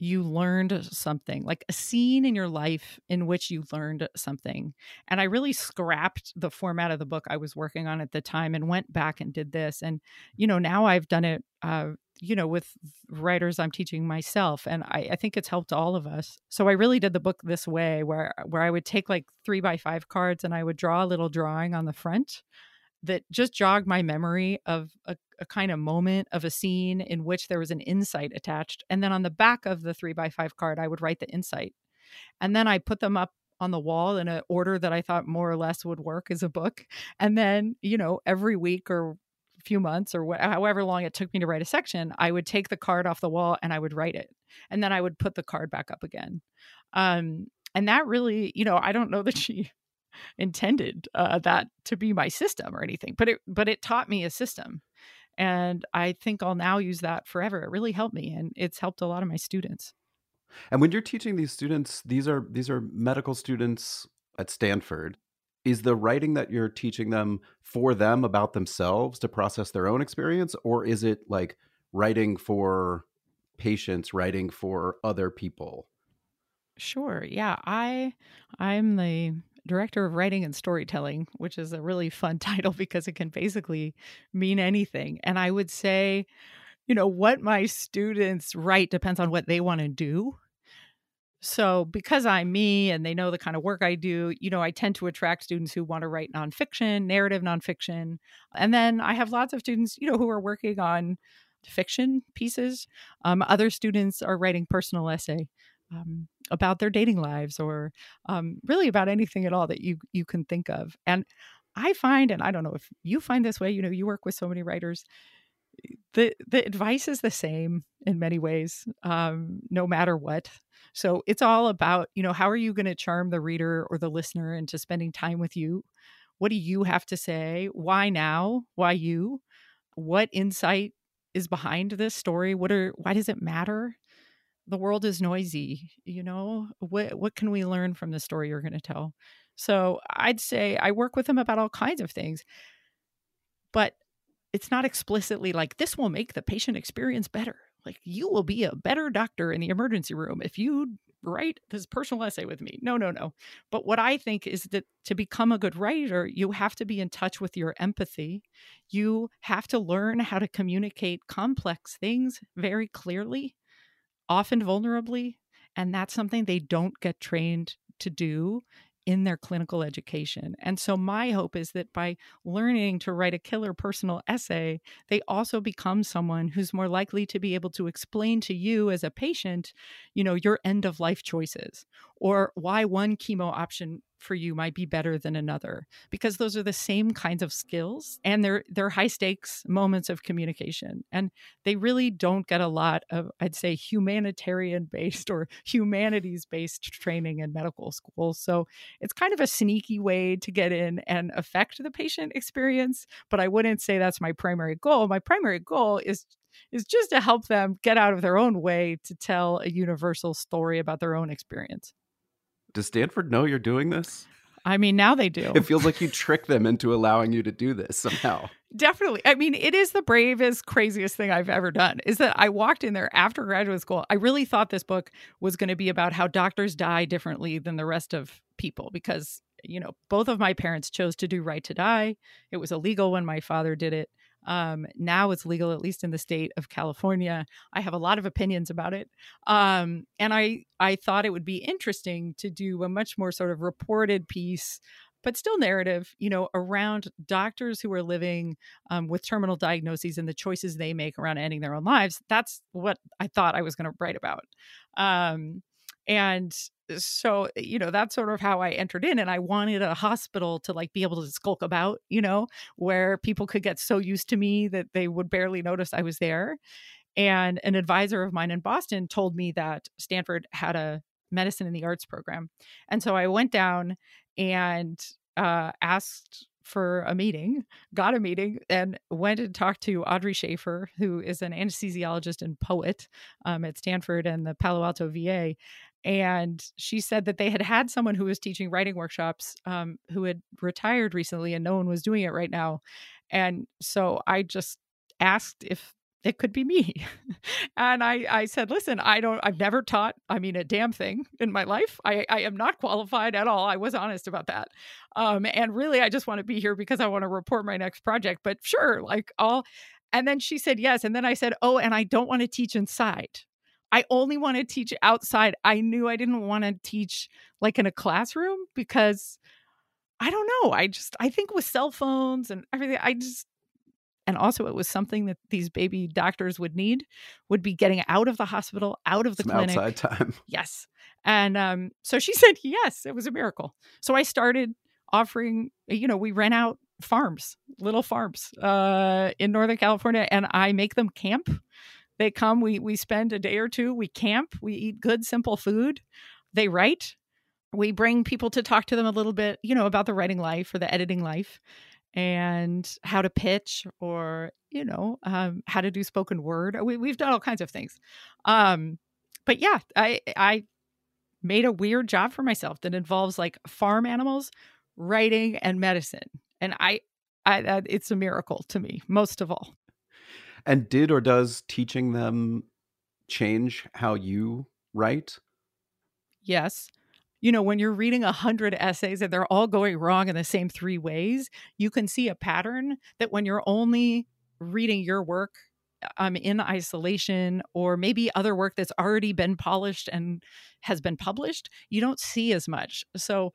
E: you learned something, like a scene in your life in which you learned something. And I really scrapped the format of the book I was working on at the time and went back and did this. And, you know, now I've done it, uh, you know, with writers I'm teaching myself. And I, I think it's helped all of us. So I really did the book this way where, where I would take like three by five cards and I would draw a little drawing on the front that just jogged my memory of a, a, kind of moment of a scene in which there was an insight attached. And then on the back of the three by five card, I would write the insight. And then I put them up on the wall in an order that I thought more or less would work as a book. And then, you know, every week or a few months or wh- however long it took me to write a section, I would take the card off the wall and I would write it. And then I would put the card back up again. Um, and that really, you know, I don't know that she intended uh, that to be my system or anything, but it but it taught me a system, and I think I'll now use that forever. It really helped me, and it's helped a lot of my students.
C: And when you're teaching these students, these are these are medical students at Stanford. Is the writing that you're teaching them for them about themselves to process their own experience, or is it like writing for patients, writing for other people?
E: Sure. Yeah, I I'm the director of writing and storytelling, which is a really fun title because it can basically mean anything. And I would say, you know, what my students write depends on what they want to do. So, because I'm me and they know the kind of work I do, you know, I tend to attract students who want to write nonfiction, narrative nonfiction. And then I have lots of students, you know, who are working on fiction pieces. Um, other students are writing personal essay um, about their dating lives or um, really about anything at all that you you can think of. And I find, and I don't know if you find this way, you know, you work with so many writers. The the advice is the same in many ways, um, no matter what. So it's all about, you know, how are you going to charm the reader or the listener into spending time with you? What do you have to say? Why now? Why you? What insight is behind this story? What are why does it matter? The world is noisy you know? What what can we learn from the story you're going to tell? So i'd say i work with them about all kinds of things but it's not explicitly like this will make the patient experience better. Like you will be a better doctor in the emergency room if you write this personal essay with me. No no no. But what i think is that to become a good writer you have to be in touch with your empathy. You have to learn how to communicate complex things very clearly often vulnerably. And that's something they don't get trained to do in their clinical education. And so my hope is that by learning to write a killer personal essay, they also become someone who's more likely to be able to explain to you as a patient, you know, your end of life choices or why one chemo option for you might be better than another because those are the same kinds of skills and they're they're high stakes moments of communication and they really don't get a lot of I'd say humanitarian based or humanities based training in medical school. So it's kind of a sneaky way to get in and affect the patient experience but I wouldn't say that's my primary goal. My primary goal is is just to help them get out of their own way to tell a universal story about their own experience
C: does Stanford know you're doing this?
E: I mean, now they do.
C: It feels like you trick them into allowing you to do this somehow.
E: Definitely. I mean, it is the bravest, craziest thing I've ever done. Is that I walked in there after graduate school. I really thought this book was going to be about how doctors die differently than the rest of people because, you know, both of my parents chose to do right to die. It was illegal when my father did it. Um, now it's legal, at least in the state of California. I have a lot of opinions about it, um, and I I thought it would be interesting to do a much more sort of reported piece but still narrative, you know, around doctors who are living um, with terminal diagnoses and the choices they make around ending their own lives. That's what I thought I was going to write about. Um, and so you know that's sort of how i entered in and i wanted a hospital to like be able to skulk about you know where people could get so used to me that they would barely notice i was there and an advisor of mine in boston told me that stanford had a medicine in the arts program. And so I went down and uh, asked for a meeting, got a meeting, and went and talked to Audrey Shafer, who is an anesthesiologist and poet um, at Stanford and the Palo Alto VA. And she said that they had had someone who was teaching writing workshops um, who had retired recently and no one was doing it right now. And so I just asked if it could be me. and I, I said, listen, I don't, I've never taught, I mean, a damn thing in my life. I, I am not qualified at all. I was honest about that. Um, and really, I just want to be here because I want to report my next project. But sure, like all, and then she said yes. And then I said, oh, and I don't want to teach inside. I only want to teach outside. I knew I didn't want to teach like in a classroom because I don't know. I just, I think with cell phones and everything, I just, and also it was something that these baby doctors would need would be getting out of the hospital out of the
C: Some
E: clinic
C: outside time.
E: yes and um, so she said yes it was a miracle so i started offering you know we rent out farms little farms uh, in northern california and i make them camp they come we we spend a day or two we camp we eat good simple food. They write. We bring people to talk to them a little bit you know about the writing life or the editing life and how to pitch or you know um, how to do spoken word. We, we've done all kinds of things. Um, but yeah i i made a weird job for myself that involves like farm animals writing and medicine. And i i it's a miracle to me most of all
C: And did or does teaching them change how you write?
E: yes you know when you're reading a hundred essays and they're all going wrong in the same three ways you can see a pattern that when you're only reading your work um, in isolation or maybe other work that's already been polished and has been published you don't see as much so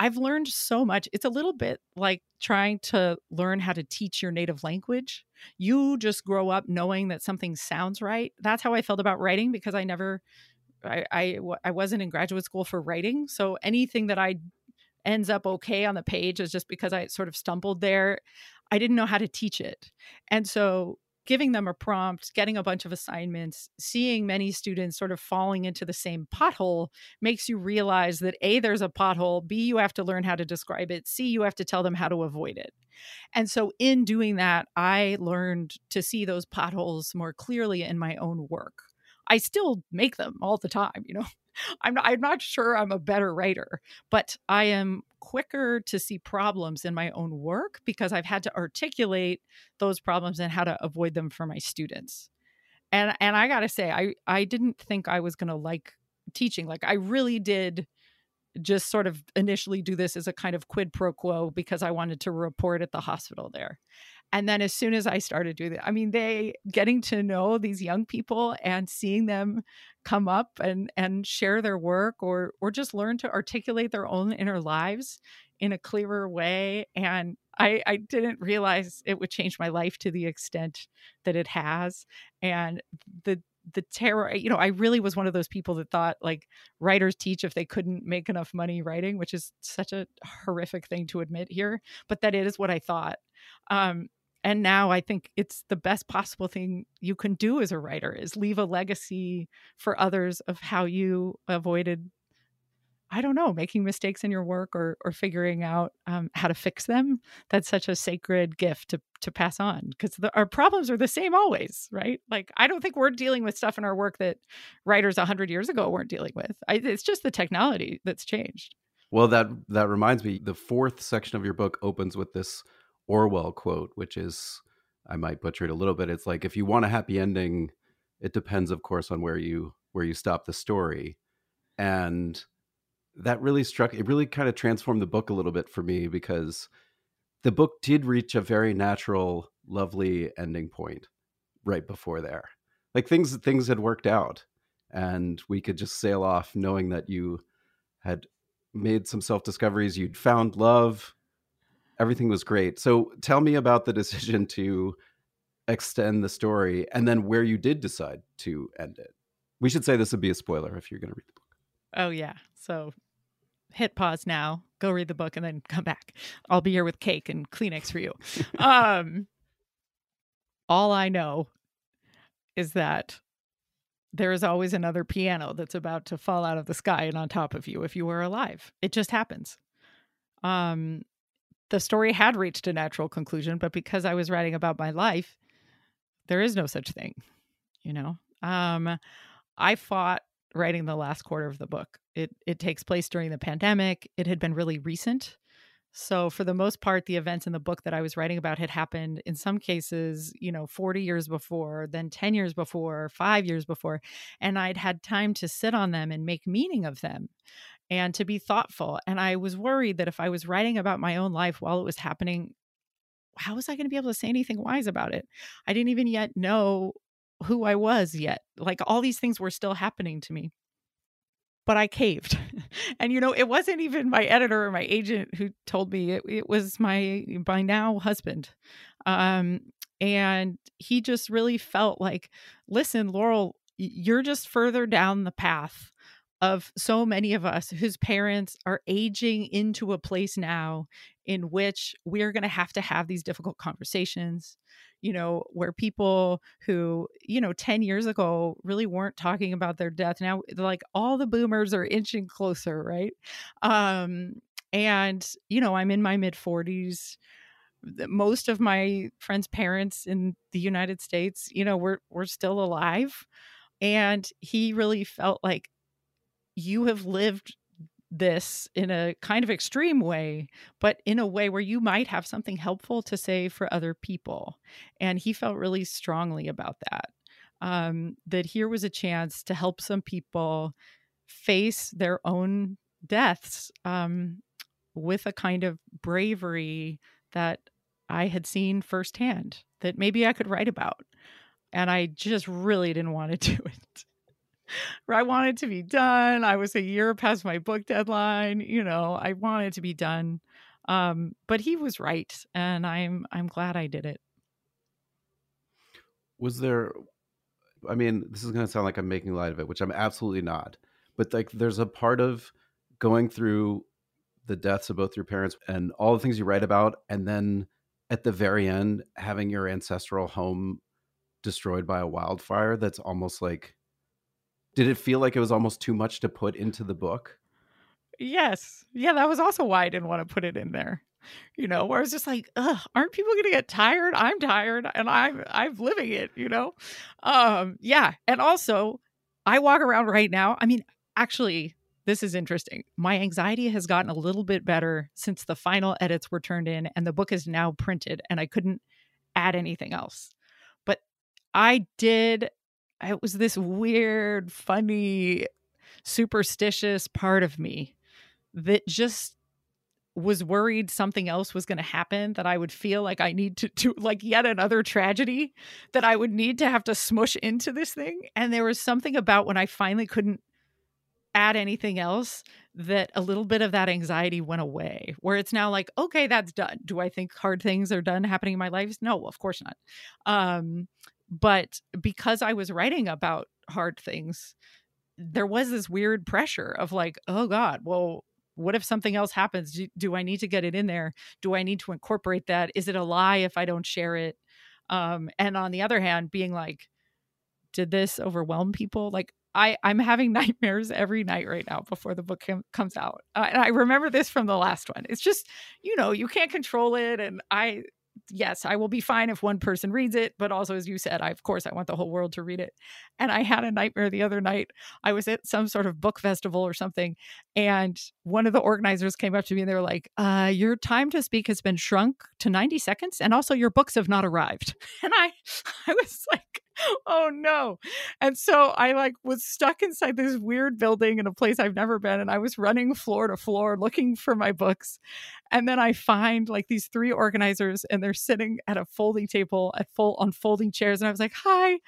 E: i've learned so much. It's a little bit like trying to learn how to teach your native language. You just grow up knowing that something sounds right. That's how i felt about writing because i never I, I I wasn't in graduate school for writing, so anything that I ends up okay on the page is just because I sort of stumbled there. I didn't know how to teach it, and so giving them a prompt, getting a bunch of assignments, seeing many students sort of falling into the same pothole makes you realize that A, there's a pothole, B, you have to learn how to describe it, C, you have to tell them how to avoid it. And so in doing that, I learned to see those potholes more clearly in my own work. I still make them all the time, you know. I'm not, I'm not sure I'm a better writer, but I am quicker to see problems in my own work because I've had to articulate those problems and how to avoid them for my students. And and I got to say I I didn't think I was going to like teaching. Like I really did just sort of initially do this as a kind of quid pro quo because I wanted to report at the hospital there. And then as soon as I started doing that, I mean, they getting to know these young people and seeing them come up and and share their work or or just learn to articulate their own inner lives in a clearer way. And I, I didn't realize it would change my life to the extent that it has. And the the terror you know i really was one of those people that thought like writers teach if they couldn't make enough money writing which is such a horrific thing to admit here but that is what i thought um, and now i think it's the best possible thing you can do as a writer is leave a legacy for others of how you avoided i don't know making mistakes in your work or or figuring out um, how to fix them. That's such a sacred gift to to pass on because our problems are the same always right? Like i don't think we're dealing with stuff in our work that writers 100 years ago weren't dealing with. I, it's just the technology that's changed.
C: Well, that that reminds me. The fourth section of your book opens with this Orwell quote, which is I might butcher it a little bit. It's like if you want a happy ending, it depends, of course, on where you where you stop the story, and that really struck. It really kind of transformed the book a little bit for me because the book did reach a very natural, lovely ending point right before there. Like things things had worked out, and we could just sail off knowing that you had made some self discoveries. You'd found love. Everything was great. So tell me about the decision to extend the story and then where you did decide to end it. We should say this would be a spoiler if you're going to read the book.
E: oh yeah so hit pause now go read the book and then come back i'll be here with cake and kleenex for you um all i know is that there is always another piano that's about to fall out of the sky and on top of you if you were alive. It just happens. Um, the story had reached a natural conclusion, but because I was writing about my life, there is no such thing, you know. Um, I fought writing the last quarter of the book. It it takes place during the pandemic. It had been really recent. So for the most part the events in the book that I was writing about had happened in some cases, you know, 40 years before, then 10 years before, 5 years before, and I'd had time to sit on them and make meaning of them and to be thoughtful. And I was worried that if I was writing about my own life while it was happening, how was I going to be able to say anything wise about it? I didn't even yet know who I was yet. Like all these things were still happening to me. But I caved. and you know, it wasn't even my editor or my agent who told me it, it was my by now husband. Um and he just really felt like, listen, Laurel, you're just further down the path of so many of us whose parents are aging into a place now in which we're going to have to have these difficult conversations you know where people who you know 10 years ago really weren't talking about their death now like all the boomers are inching closer right? Um and you know i'm in my mid 40s most of my friends parents in the united states you know we're we're still alive and he really felt like you have lived this in a kind of extreme way, but in a way where you might have something helpful to say for other people. And he felt really strongly about that. Um, that here was a chance to help some people face their own deaths um, with a kind of bravery that I had seen firsthand that maybe I could write about. And I just really didn't want to do it. I wanted to be done. I was a year past my book deadline. You know, I wanted to be done. Um, but he was right, and I'm I'm glad I did it.
C: Was there? I mean, this is going to sound like I'm making light of it, which I'm absolutely not. But like, there's a part of going through the deaths of both your parents and all the things you write about, and then at the very end, having your ancestral home destroyed by a wildfire. That's almost like did it feel like it was almost too much to put into the book?
E: Yes. Yeah, that was also why I didn't want to put it in there. You know, where I was just like, aren't people gonna get tired? I'm tired and I'm I'm living it, you know? Um, yeah. And also I walk around right now. I mean, actually, this is interesting. My anxiety has gotten a little bit better since the final edits were turned in and the book is now printed and I couldn't add anything else. But I did it was this weird, funny, superstitious part of me that just was worried something else was going to happen that I would feel like I need to do like yet another tragedy that I would need to have to smush into this thing. And there was something about when I finally couldn't add anything else that a little bit of that anxiety went away where it's now like okay that's done. Do i think hard things are done happening in my life? No of course not. Um but because I was writing about hard things, there was this weird pressure of like, oh God, well, what if something else happens? Do, do, I need to get it in there? Do I need to incorporate that? Is it a lie if I don't share it? Um, and on the other hand, being like, did this overwhelm people? Like, I, I'm having nightmares every night right now before the book com- comes out. Uh, and I remember this from the last one. It's just, you know, you can't control it. And I, yes, I will be fine if one person reads it, but also as you said, I of course I want the whole world to read it. And I had a nightmare the other night. I was at some sort of book festival or something, and one of the organizers came up to me and they were like, uh, "Your time to speak has been shrunk to 90 seconds, and also your books have not arrived." And I, I was like, oh no. And so I like was stuck inside this weird building in a place I've never been. And I was running floor to floor looking for my books. And then I find like these three organizers and they're sitting at a folding table at full on folding chairs. And I was like, hi,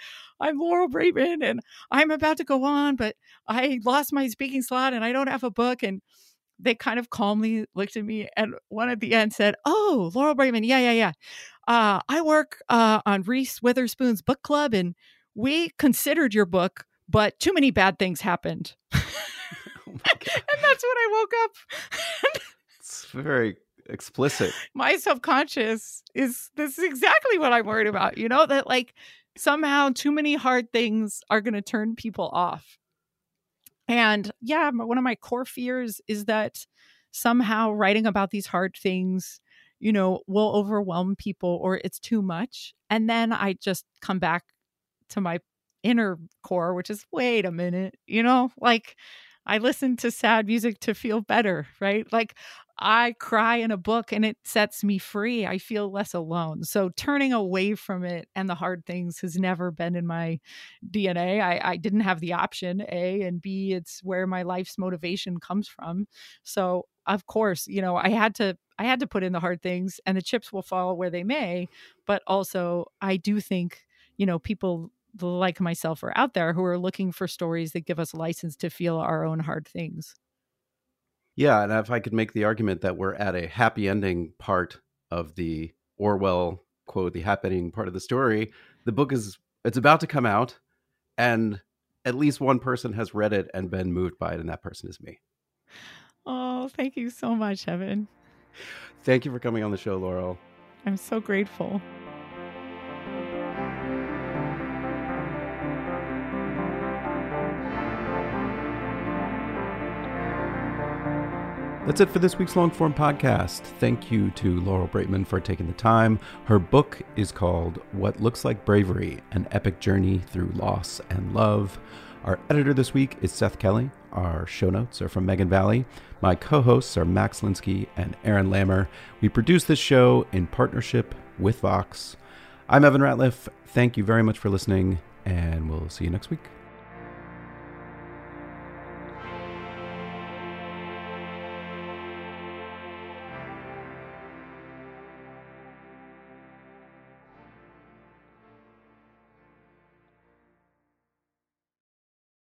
E: I'm Laurel Braitman and I'm about to go on, but I lost my speaking slot and I don't have a book. And they kind of calmly looked at me and one at the end said, Oh, Laurel Braitman, yeah, yeah, yeah. Uh, I work uh, on Reese Witherspoon's book club and we considered your book, but too many bad things happened. oh and that's when I woke up.
C: Very explicit.
E: My subconscious is this is exactly what I'm worried about, you know, that like somehow too many hard things are going to turn people off. And yeah, one of my core fears is that somehow writing about these hard things, you know, will overwhelm people or it's too much. And then I just come back to my inner core, which is wait a minute, you know, like I listen to sad music to feel better, right? Like I cry in a book and it sets me free. I feel less alone. So turning away from it and the hard things has never been in my DNA. I, I didn't have the option, A, and B, it's where my life's motivation comes from. So of course, you know, I had to I had to put in the hard things and the chips will fall where they may. But also I do think, you know, people like myself are out there who are looking for stories that give us license to feel our own hard things.
C: Yeah, and if I could make the argument that we're at a happy ending part of the Orwell quote, the happening part of the story, the book is it's about to come out, and at least one person has read it and been moved by it, and that person is me.
E: Oh, thank you so much, Evan.
C: Thank you for coming on the show, Laurel.
E: I'm so grateful.
C: That's it for this week's long form podcast. Thank you to Laurel Braitman for taking the time. Her book is called What Looks Like Bravery An Epic Journey Through Loss and Love. Our editor this week is Seth Kelly. Our show notes are from Megan Valley. My co hosts are Max Linsky and Aaron Lammer. We produce this show in partnership with Vox. I'm Evan Ratliff. Thank you very much for listening, and we'll see you next week.